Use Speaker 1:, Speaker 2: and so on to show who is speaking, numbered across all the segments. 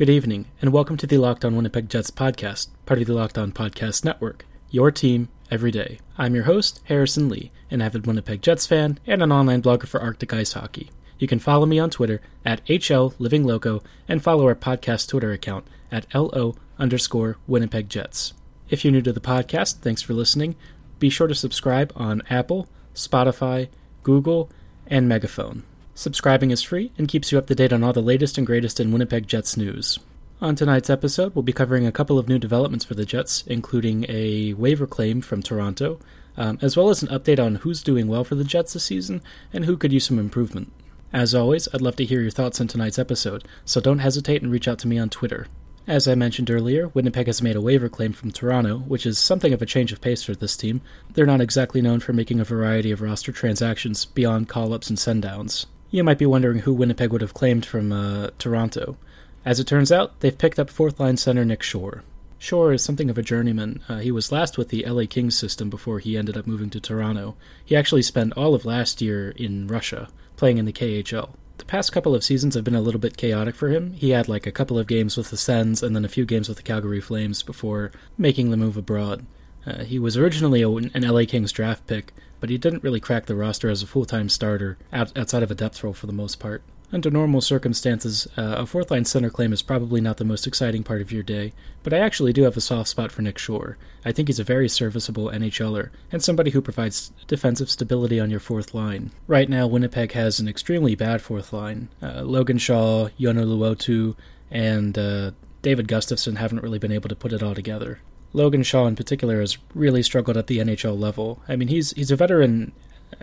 Speaker 1: Good evening, and welcome to the Locked On Winnipeg Jets podcast, part of the Locked On Podcast Network. Your team every day. I'm your host, Harrison Lee, an avid Winnipeg Jets fan and an online blogger for Arctic Ice Hockey. You can follow me on Twitter at HLLivingLoco and follow our podcast Twitter account at LO underscore Winnipeg Jets. If you're new to the podcast, thanks for listening. Be sure to subscribe on Apple, Spotify, Google, and Megaphone. Subscribing is free and keeps you up to date on all the latest and greatest in Winnipeg Jets news. On tonight's episode, we'll be covering a couple of new developments for the Jets, including a waiver claim from Toronto, um, as well as an update on who's doing well for the Jets this season and who could use some improvement. As always, I'd love to hear your thoughts on tonight's episode, so don't hesitate and reach out to me on Twitter. As I mentioned earlier, Winnipeg has made a waiver claim from Toronto, which is something of a change of pace for this team. They're not exactly known for making a variety of roster transactions beyond call ups and send downs. You might be wondering who Winnipeg would have claimed from uh, Toronto. As it turns out, they've picked up fourth line center Nick Shore. Shore is something of a journeyman. Uh, he was last with the LA Kings system before he ended up moving to Toronto. He actually spent all of last year in Russia, playing in the KHL. The past couple of seasons have been a little bit chaotic for him. He had like a couple of games with the Sens and then a few games with the Calgary Flames before making the move abroad. Uh, he was originally an LA Kings draft pick, but he didn't really crack the roster as a full time starter out, outside of a depth role for the most part. Under normal circumstances, uh, a fourth line center claim is probably not the most exciting part of your day, but I actually do have a soft spot for Nick Shore. I think he's a very serviceable NHLer, and somebody who provides defensive stability on your fourth line. Right now, Winnipeg has an extremely bad fourth line. Uh, Logan Shaw, Joona Luoto, and uh, David Gustafsson haven't really been able to put it all together. Logan Shaw in particular has really struggled at the NHL level. I mean, he's he's a veteran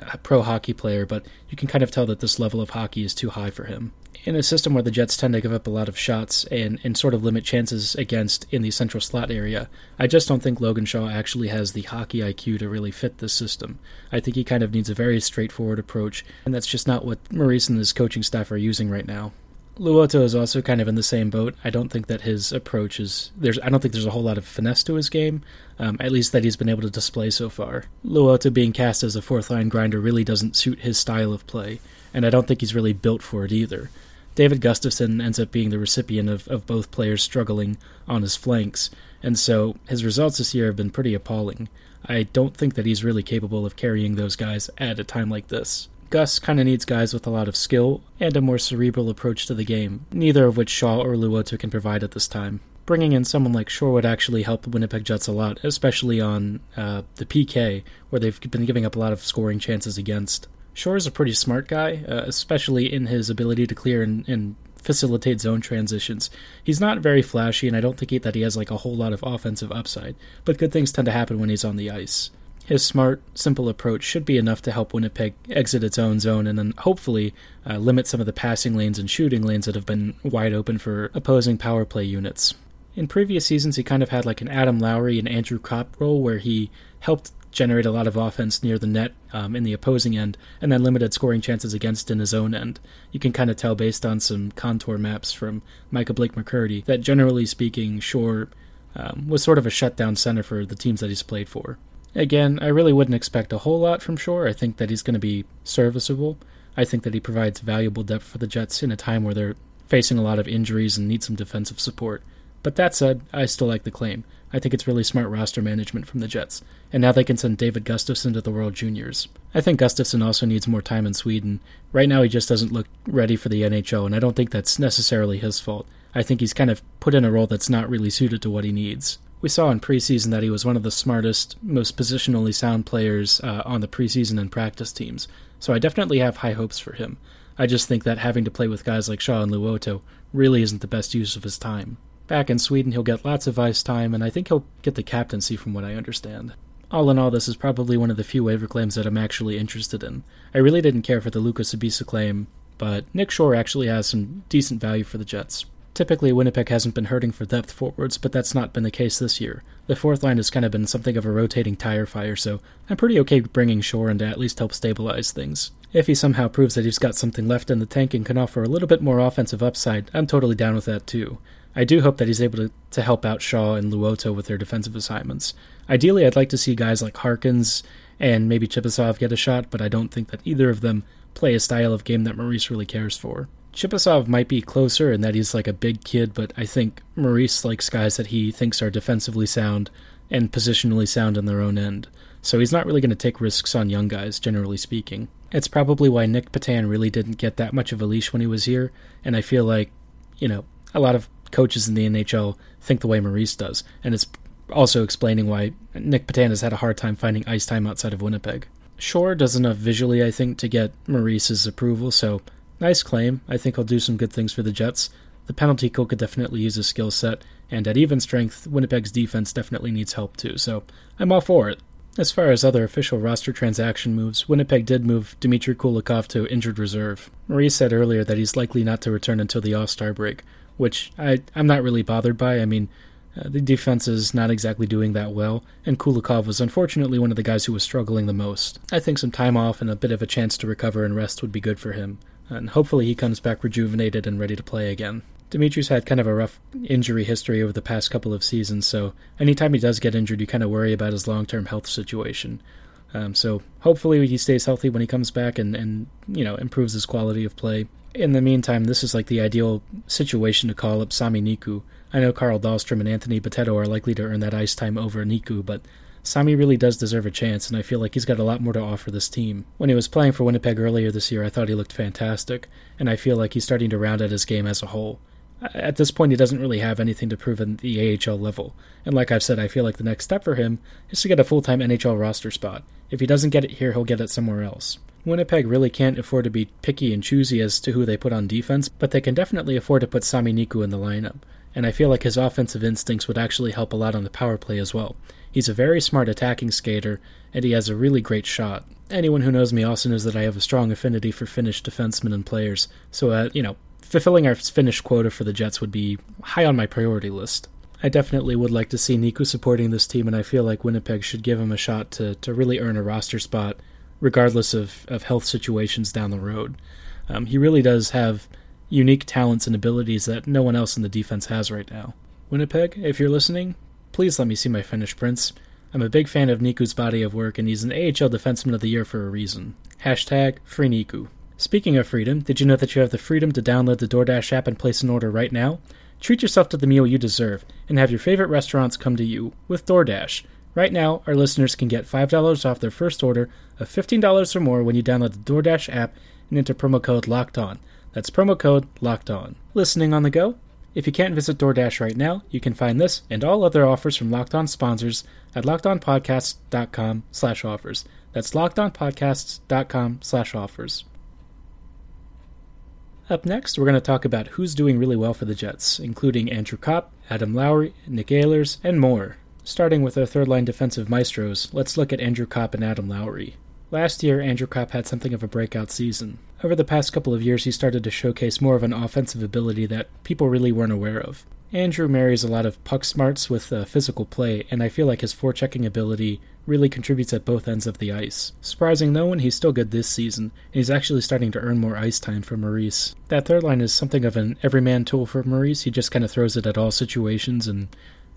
Speaker 1: uh, pro hockey player, but you can kind of tell that this level of hockey is too high for him. In a system where the Jets tend to give up a lot of shots and, and sort of limit chances against in the central slot area, I just don't think Logan Shaw actually has the hockey IQ to really fit this system. I think he kind of needs a very straightforward approach, and that's just not what Maurice and his coaching staff are using right now. Luoto is also kind of in the same boat. I don't think that his approach is there's. I don't think there's a whole lot of finesse to his game, um, at least that he's been able to display so far. Luoto being cast as a fourth line grinder really doesn't suit his style of play, and I don't think he's really built for it either. David Gustafsson ends up being the recipient of, of both players struggling on his flanks, and so his results this year have been pretty appalling. I don't think that he's really capable of carrying those guys at a time like this. Gus kind of needs guys with a lot of skill and a more cerebral approach to the game, neither of which Shaw or Luoto can provide at this time. Bringing in someone like Shore would actually help the Winnipeg Jets a lot, especially on uh, the PK, where they've been giving up a lot of scoring chances against. Shore is a pretty smart guy, uh, especially in his ability to clear and, and facilitate zone transitions. He's not very flashy, and I don't think he, that he has like a whole lot of offensive upside, but good things tend to happen when he's on the ice. His smart, simple approach should be enough to help Winnipeg exit its own zone and then hopefully uh, limit some of the passing lanes and shooting lanes that have been wide open for opposing power play units. In previous seasons, he kind of had like an Adam Lowry and Andrew Copp role where he helped generate a lot of offense near the net um, in the opposing end and then limited scoring chances against in his own end. You can kind of tell based on some contour maps from Micah Blake McCurdy that generally speaking, Shore um, was sort of a shutdown center for the teams that he's played for. Again, I really wouldn't expect a whole lot from Shore. I think that he's going to be serviceable. I think that he provides valuable depth for the Jets in a time where they're facing a lot of injuries and need some defensive support. But that said, I still like the claim. I think it's really smart roster management from the Jets. And now they can send David Gustafsson to the World Juniors. I think Gustafsson also needs more time in Sweden. Right now, he just doesn't look ready for the NHL, and I don't think that's necessarily his fault. I think he's kind of put in a role that's not really suited to what he needs. We saw in preseason that he was one of the smartest, most positionally sound players uh, on the preseason and practice teams, so I definitely have high hopes for him. I just think that having to play with guys like Shaw and Luoto really isn't the best use of his time. Back in Sweden, he'll get lots of ice time, and I think he'll get the captaincy from what I understand. All in all, this is probably one of the few waiver claims that I'm actually interested in. I really didn't care for the Lucas Sbisa claim, but Nick Shore actually has some decent value for the Jets. Typically, Winnipeg hasn't been hurting for depth forwards, but that's not been the case this year. The fourth line has kind of been something of a rotating tire fire, so I'm pretty okay bringing Shore in to at least help stabilize things. If he somehow proves that he's got something left in the tank and can offer a little bit more offensive upside, I'm totally down with that too. I do hope that he's able to, to help out Shaw and Luoto with their defensive assignments. Ideally, I'd like to see guys like Harkins and maybe Chibisov get a shot, but I don't think that either of them play a style of game that Maurice really cares for. Chibisov might be closer in that he's like a big kid, but I think Maurice likes guys that he thinks are defensively sound and positionally sound in their own end. So he's not really going to take risks on young guys, generally speaking. It's probably why Nick Petan really didn't get that much of a leash when he was here, and I feel like, you know, a lot of coaches in the NHL think the way Maurice does, and it's also explaining why Nick Petan has had a hard time finding ice time outside of Winnipeg. Shore does enough visually, I think, to get Maurice's approval, so nice claim. I think he'll do some good things for the Jets. The penalty kill could definitely use a skill set, and at even strength, Winnipeg's defense definitely needs help too, so I'm all for it. As far as other official roster transaction moves, Winnipeg did move Dmitry Kulikov to injured reserve. Maurice said earlier that he's likely not to return until the All Star break, which I, I'm not really bothered by. I mean, uh, the defense is not exactly doing that well, and Kulikov was unfortunately one of the guys who was struggling the most. I think some time off and a bit of a chance to recover and rest would be good for him, and hopefully he comes back rejuvenated and ready to play again. Dimitri's had kind of a rough injury history over the past couple of seasons, so anytime he does get injured, you kind of worry about his long term health situation. Um, so hopefully he stays healthy when he comes back and, and you know improves his quality of play. In the meantime, this is like the ideal situation to call up Sami Niku. I know Carl Dahlstrom and Anthony Bitetto are likely to earn that ice time over Niku, but Sami really does deserve a chance, and I feel like he's got a lot more to offer this team. When he was playing for Winnipeg earlier this year, I thought he looked fantastic, and I feel like he's starting to round out his game as a whole at this point, he doesn't really have anything to prove in the AHL level. And like I've said, I feel like the next step for him is to get a full time NHL roster spot. If he doesn't get it here, he'll get it somewhere else. Winnipeg really can't afford to be picky and choosy as to who they put on defense, but they can definitely afford to put Sami Niku in the lineup. And I feel like his offensive instincts would actually help a lot on the power play as well. He's a very smart attacking skater, and he has a really great shot. Anyone who knows me also knows that I have a strong affinity for Finnish defensemen and players, so, uh, you know, fulfilling our Finnish quota for the Jets would be high on my priority list. I definitely would like to see Niku supporting this team, and I feel like Winnipeg should give him a shot to, to really earn a roster spot, regardless of, of health situations down the road. Um, he really does have unique talents and abilities that no one else in the defense has right now. Winnipeg, if you're listening, please let me see my Finnish prince. I'm a big fan of Niku's body of work, and he's an AHL Defenseman of the Year for a reason. Hashtag Free Niku. Speaking of freedom, did you know that you have the freedom to download the DoorDash app and place an order right now? Treat yourself to the meal you deserve and have your favorite restaurants come to you with DoorDash. Right now, our listeners can get $5 off their first order of $15 or more when you download the DoorDash app and enter promo code LOCKED ON. That's promo code LOCKED ON. Listening on the go? If you can't visit DoorDash right now, you can find this and all other offers from Locked On sponsors at lockedonpodcasts.com slash offers. That's lockedonpodcasts.com slash offers. Up next, we're going to talk about who's doing really well for the Jets, including Andrew Copp, Adam Lowry, Nick Ehlers, and more. Starting with our third line defensive maestros, let's look at Andrew Copp and Adam Lowry. Last year, Andrew Copp had something of a breakout season. Over the past couple of years, he started to showcase more of an offensive ability that people really weren't aware of. Andrew marries a lot of puck smarts with uh, physical play, and I feel like his forechecking ability really contributes at both ends of the ice. Surprising no one, he's still good this season, and he's actually starting to earn more ice time for Maurice. That third line is something of an everyman tool for Maurice. He just kind of throws it at all situations, and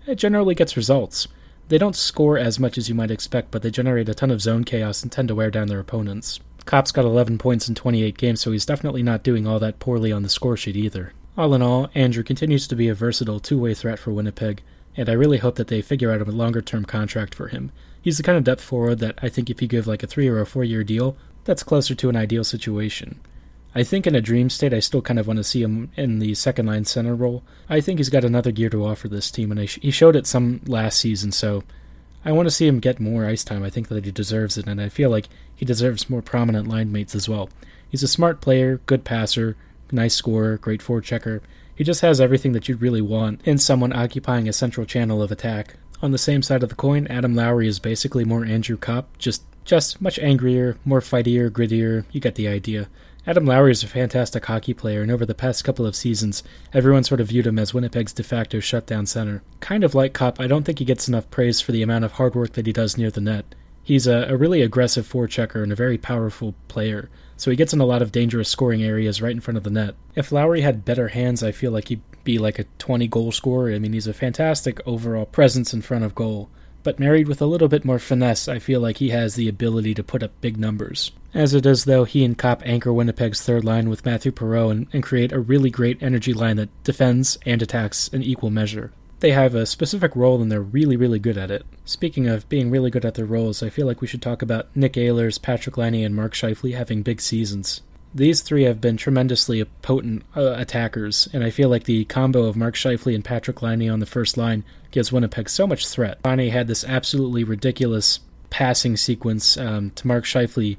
Speaker 1: it generally gets results. They don't score as much as you might expect, but they generate a ton of zone chaos and tend to wear down their opponents. Copp's got 11 points in 28 games, so he's definitely not doing all that poorly on the score sheet either. All in all, Andrew continues to be a versatile two way threat for Winnipeg, and I really hope that they figure out a longer term contract for him. He's the kind of depth forward that I think if you give like a three or a four year deal, that's closer to an ideal situation. I think in a dream state, I still kind of want to see him in the second line center role. I think he's got another gear to offer this team, and sh- he showed it some last season, so I want to see him get more ice time. I think that he deserves it, and I feel like he deserves more prominent line mates as well. He's a smart player, good passer, nice scorer, great forechecker. He just has everything that you'd really want in someone occupying a central channel of attack. On the same side of the coin, Adam Lowry is basically more Andrew Copp, just just much angrier, more fightier, grittier. You get the idea. Adam Lowry is a fantastic hockey player, and over the past couple of seasons, everyone sort of viewed him as Winnipeg's de facto shutdown center. Kind of like Copp, I don't think he gets enough praise for the amount of hard work that he does near the net. He's a, a really aggressive forechecker and a very powerful player, so he gets in a lot of dangerous scoring areas right in front of the net. If Lowry had better hands, I feel like he'd be like a 20 goal scorer. I mean, he's a fantastic overall presence in front of goal, but married with a little bit more finesse, I feel like he has the ability to put up big numbers. As it is, though, he and Copp anchor Winnipeg's third line with Mathieu Perreault and, and create a really great energy line that defends and attacks in equal measure. They have a specific role and they're really, really good at it. Speaking of being really good at their roles, I feel like we should talk about Nick Ehlers, Patrick Laine, and Mark Scheifele having big seasons. These three have been tremendously potent uh, attackers, and I feel like the combo of Mark Scheifele and Patrick Laine on the first line gives Winnipeg so much threat. Laine had this absolutely ridiculous passing sequence um, to Mark Scheifele,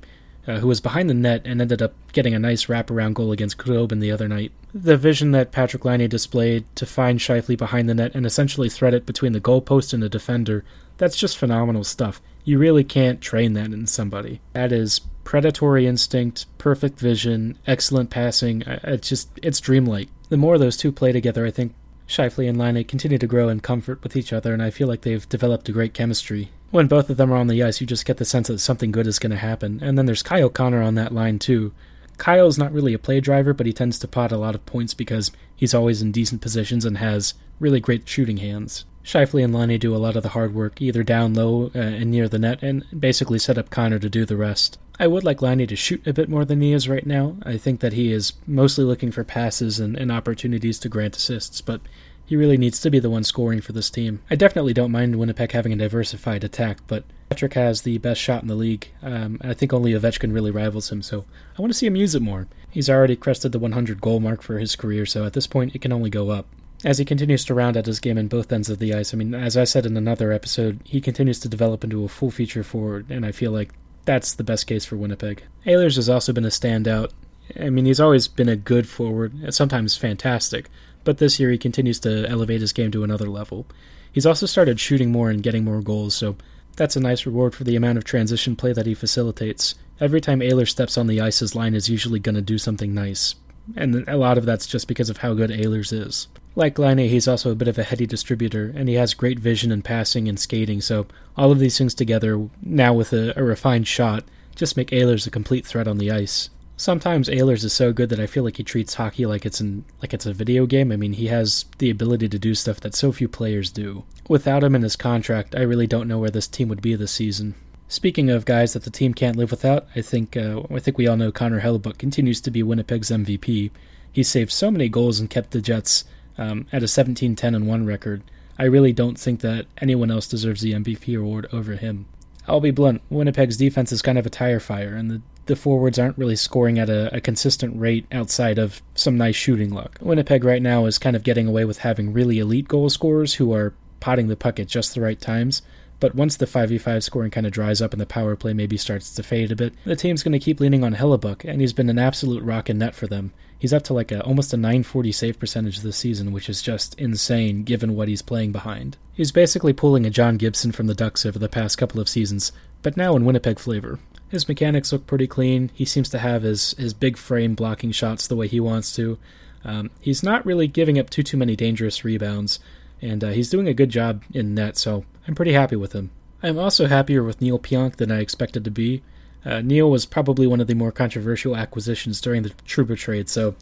Speaker 1: uh, who was behind the net and ended up getting a nice wraparound goal against Khudobin the other night. The vision that Patrick Laine displayed to find Scheifele behind the net and essentially thread it between the goalpost and the defender, that's just phenomenal stuff. You really can't train that in somebody. That is predatory instinct, perfect vision, excellent passing. It's just it's dreamlike. The more those two play together, I think Scheifele and Laine continue to grow in comfort with each other, and I feel like they've developed a great chemistry. When both of them are on the ice, you just get the sense that something good is going to happen. And then there's Kyle Connor on that line too. Kyle's not really a play driver, but he tends to pot a lot of points because he's always in decent positions and has really great shooting hands. Scheifele and Laine do a lot of the hard work, either down low uh, and near the net, and basically set up Connor to do the rest. I would like Laine to shoot a bit more than he is right now. I think that he is mostly looking for passes and, and opportunities to grant assists, but he really needs to be the one scoring for this team. I definitely don't mind Winnipeg having a diversified attack, but Patrick has the best shot in the league. Um, I think only Ovechkin really rivals him, so I want to see him use it more. He's already crested the 100 goal mark for his career, so at this point it can only go up as he continues to round out his game in both ends of the ice. I mean, as I said in another episode, he continues to develop into a full feature forward, and I feel like that's the best case for Winnipeg. Ehlers has also been a standout. I mean, he's always been a good forward, sometimes fantastic, but this year he continues to elevate his game to another level. He's also started shooting more and getting more goals, so that's a nice reward for the amount of transition play that he facilitates. Every time Ehlers steps on the ice, his line is usually going to do something nice, and a lot of that's just because of how good Ehlers is. Like Laine, he's also a bit of a heady distributor, and he has great vision and passing and skating, so all of these things together, now with a, a refined shot, just make Ehlers a complete threat on the ice. Sometimes Ehlers is so good that I feel like he treats hockey like it's an like it's a video game. I mean, he has the ability to do stuff that so few players do. Without him in his contract, I really don't know where this team would be this season. Speaking of guys that the team can't live without, I think uh, I think we all know Connor Hellebuyck continues to be Winnipeg's MVP. He saved so many goals and kept the Jets um, at a 17 10 and 1 record. I really don't think that anyone else deserves the MVP award over him. I'll be blunt, Winnipeg's defense is kind of a tire fire, and the, the forwards aren't really scoring at a, a consistent rate outside of some nice shooting luck. Winnipeg right now is kind of getting away with having really elite goal scorers who are potting the puck at just the right times, but once the 5v5 scoring kind of dries up and the power play maybe starts to fade a bit, the team's going to keep leaning on Hellebuyck, and he's been an absolute rock in net for them. He's up to like a, almost a 940 save percentage this season, which is just insane given what he's playing behind. He's basically pulling a John Gibson from the Ducks over the past couple of seasons, but now in Winnipeg flavor. His mechanics look pretty clean. He seems to have his, his big frame blocking shots the way he wants to. Um, he's not really giving up too too many dangerous rebounds, and uh, he's doing a good job in net, so I'm pretty happy with him. I'm also happier with Neal Pionk than I expected to be. Uh, Neal was probably one of the more controversial acquisitions during the Trouba trade, so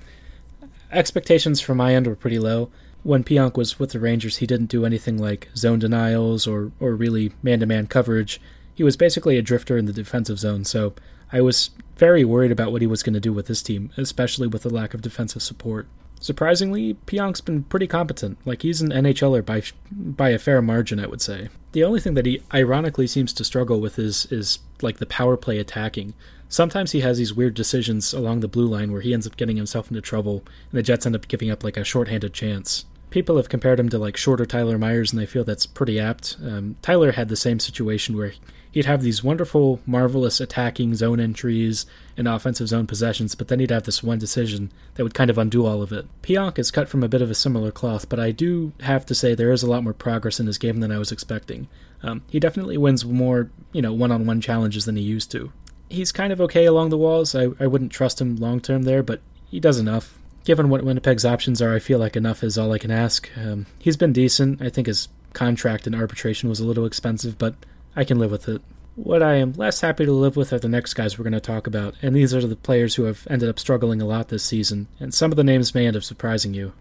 Speaker 1: expectations from my end were pretty low. When Pionk was with the Rangers, he didn't do anything like zone denials or, or really man to man coverage. He was basically a drifter in the defensive zone, so I was very worried about what he was going to do with this team, especially with the lack of defensive support. Surprisingly, Pionk's been pretty competent. Like he's an NHLer by by a fair margin, I would say. The only thing that he ironically seems to struggle with is is like the power play attacking. Sometimes he has these weird decisions along the blue line where he ends up getting himself into trouble, and the Jets end up giving up like a shorthanded chance. People have compared him to like shorter Tyler Myers, and I feel that's pretty apt. Um, Tyler had the same situation where he'd have these wonderful, marvelous attacking zone entries and offensive zone possessions, but then he'd have this one decision that would kind of undo all of it. Pionk is cut from a bit of a similar cloth, but I do have to say there is a lot more progress in his game than I was expecting. Um, he definitely wins more, you know, one-on-one challenges than he used to. He's kind of okay along the walls. I, I wouldn't trust him long term there, but he does enough. Given what Winnipeg's options are, I feel like enough is all I can ask. Um, he's been decent. I think his contract and arbitration was a little expensive, but I can live with it. What I am less happy to live with are the next guys we're going to talk about, and these are the players who have ended up struggling a lot this season, and some of the names may end up surprising you.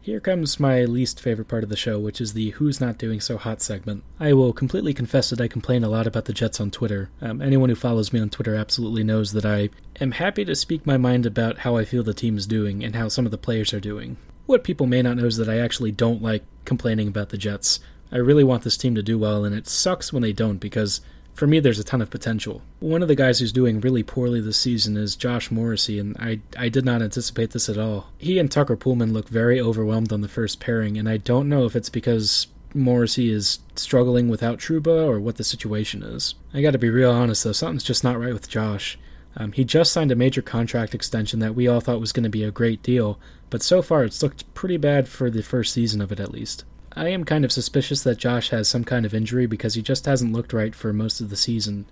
Speaker 1: Here comes my least favorite part of the show, which is the Who's Not Doing So Hot segment. I will completely confess that I complain a lot about the Jets on Twitter. Um, anyone who follows me on Twitter absolutely knows that I am happy to speak my mind about how I feel the team is doing and how some of the players are doing. What people may not know is that I actually don't like complaining about the Jets. I really want this team to do well, and it sucks when they don't because for me, there's a ton of potential. One of the guys who's doing really poorly this season is Josh Morrissey, and I, I did not anticipate this at all. He and Tucker Poolman look very overwhelmed on the first pairing, and I don't know if it's because Morrissey is struggling without Trouba or what the situation is. I gotta be real honest though, something's just not right with Josh. Um, he just signed a major contract extension that we all thought was going to be a great deal, but so far it's looked pretty bad for the first season of it at least. I am kind of suspicious that Josh has some kind of injury because he just hasn't looked right for most of the season.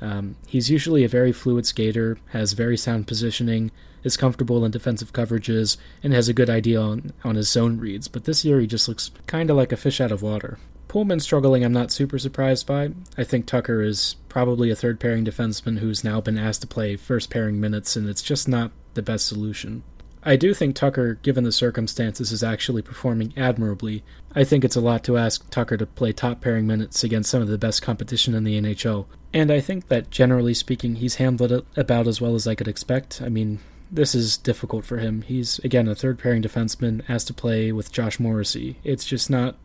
Speaker 1: Um, he's usually a very fluid skater, has very sound positioning, is comfortable in defensive coverages, and has a good idea on, on his zone reads, but this year he just looks kind of like a fish out of water. Poolman struggling, I'm not super surprised by. I think Tucker is probably a third pairing defenseman who's now been asked to play first pairing minutes, and it's just not the best solution. I do think Tucker, given the circumstances, is actually performing admirably. I think it's a lot to ask Tucker to play top pairing minutes against some of the best competition in the NHL. And I think that generally speaking, he's handled it about as well as I could expect. I mean, this is difficult for him. He's, again, a third pairing defenseman, asked to play with Josh Morrissey. It's just not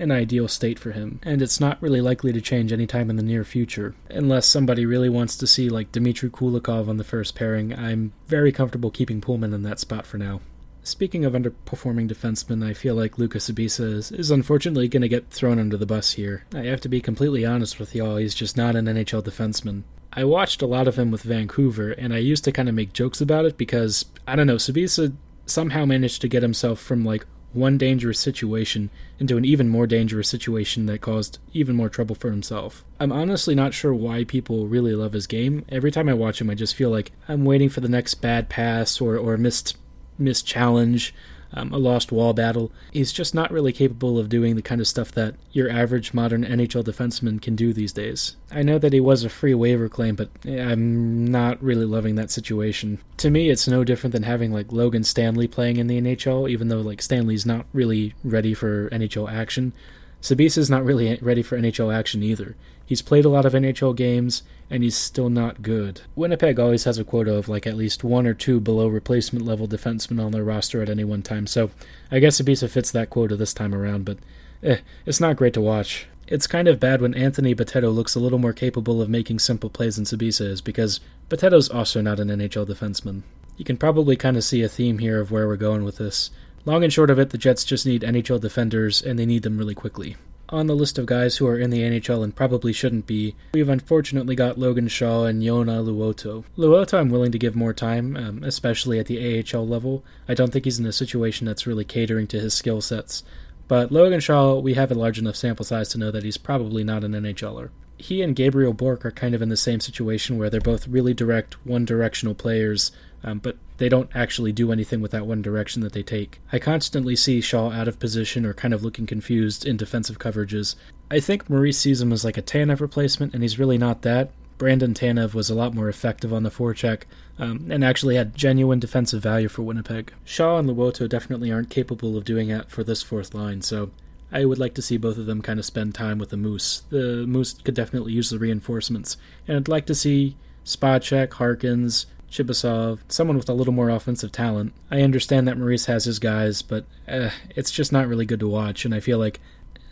Speaker 1: an ideal state for him, and it's not really likely to change anytime in the near future. Unless somebody really wants to see like Dmitry Kulikov on the first pairing, I'm very comfortable keeping Poolman in that spot for now. Speaking of underperforming defensemen, I feel like Lucas Sbisa is, is unfortunately going to get thrown under the bus here. I have to be completely honest with y'all, he's just not an NHL defenseman. I watched a lot of him with Vancouver, and I used to kind of make jokes about it because, I don't know, Sbisa somehow managed to get himself from like one dangerous situation into an even more dangerous situation that caused even more trouble for himself. I'm honestly not sure why people really love his game. Every time I watch him, I just feel like I'm waiting for the next bad pass or, or missed missed challenge um, a lost wall battle. He's just not really capable of doing the kind of stuff that your average modern NHL defenseman can do these days. I know that he was a free waiver claim, but I'm not really loving that situation. To me, it's no different than having like Logan Stanley playing in the NHL, even though like Stanley's not really ready for NHL action. Sbisa's not really ready for NHL action either. He's played a lot of NHL games, and he's still not good. Winnipeg always has a quota of like at least one or two below replacement level defensemen on their roster at any one time, so I guess Sbisa fits that quota this time around, but eh, it's not great to watch. It's kind of bad when Anthony Bitetto looks a little more capable of making simple plays than Sbisa is, because Bitetto's also not an NHL defenseman. You can probably kind of see a theme here of where we're going with this. Long and short of it, the Jets just need NHL defenders, and they need them really quickly. On the list of guys who are in the NHL and probably shouldn't be, we've unfortunately got Logan Shaw and Joona Luoto. Luoto, I'm willing to give more time, um, especially at the AHL level. I don't think he's in a situation that's really catering to his skill sets. But Logan Shaw, we have a large enough sample size to know that he's probably not an NHLer he and Gabriel Bourque are kind of in the same situation where they're both really direct, one directional players, um, but they don't actually do anything with that one direction that they take. I constantly see Shaw out of position or kind of looking confused in defensive coverages. I think Maurice sees him as like a Tanev replacement, and he's really not that. Brandon Tanev was a lot more effective on the forecheck um, and actually had genuine defensive value for Winnipeg. Shaw and Luoto definitely aren't capable of doing that for this fourth line, so I would like to see both of them kind of spend time with the Moose. The Moose could definitely use the reinforcements, and I'd like to see Spacek, Harkins, Chibisov, someone with a little more offensive talent. I understand that Maurice has his guys, but uh, it's just not really good to watch, and I feel like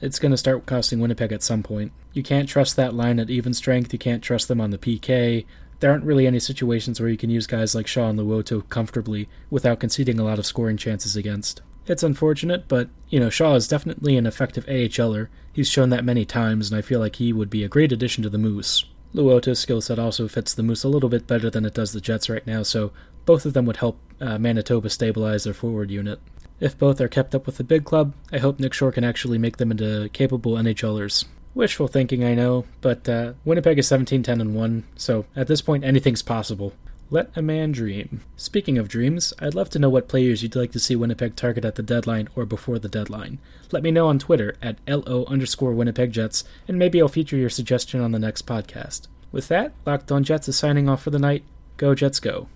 Speaker 1: it's going to start costing Winnipeg at some point. You can't trust that line at even strength. You can't trust them on the PK. There aren't really any situations where you can use guys like Shaw and Luoto comfortably without conceding a lot of scoring chances against. It's unfortunate, but, you know, Shaw is definitely an effective AHLer. He's shown that many times, and I feel like he would be a great addition to the Moose. Luoto's skill set also fits the Moose a little bit better than it does the Jets right now, so both of them would help uh, Manitoba stabilize their forward unit. If both are kept up with the big club, I hope Nick Shore can actually make them into capable NHLers. Wishful thinking, I know, but uh, Winnipeg is 17 10 and 1, so at this point anything's possible. Let a man dream. Speaking of dreams, I'd love to know what players you'd like to see Winnipeg target at the deadline or before the deadline. Let me know on Twitter at LO underscore Winnipeg Jets, and maybe I'll feature your suggestion on the next podcast. With that, Locked On Jets is signing off for the night. Go Jets go.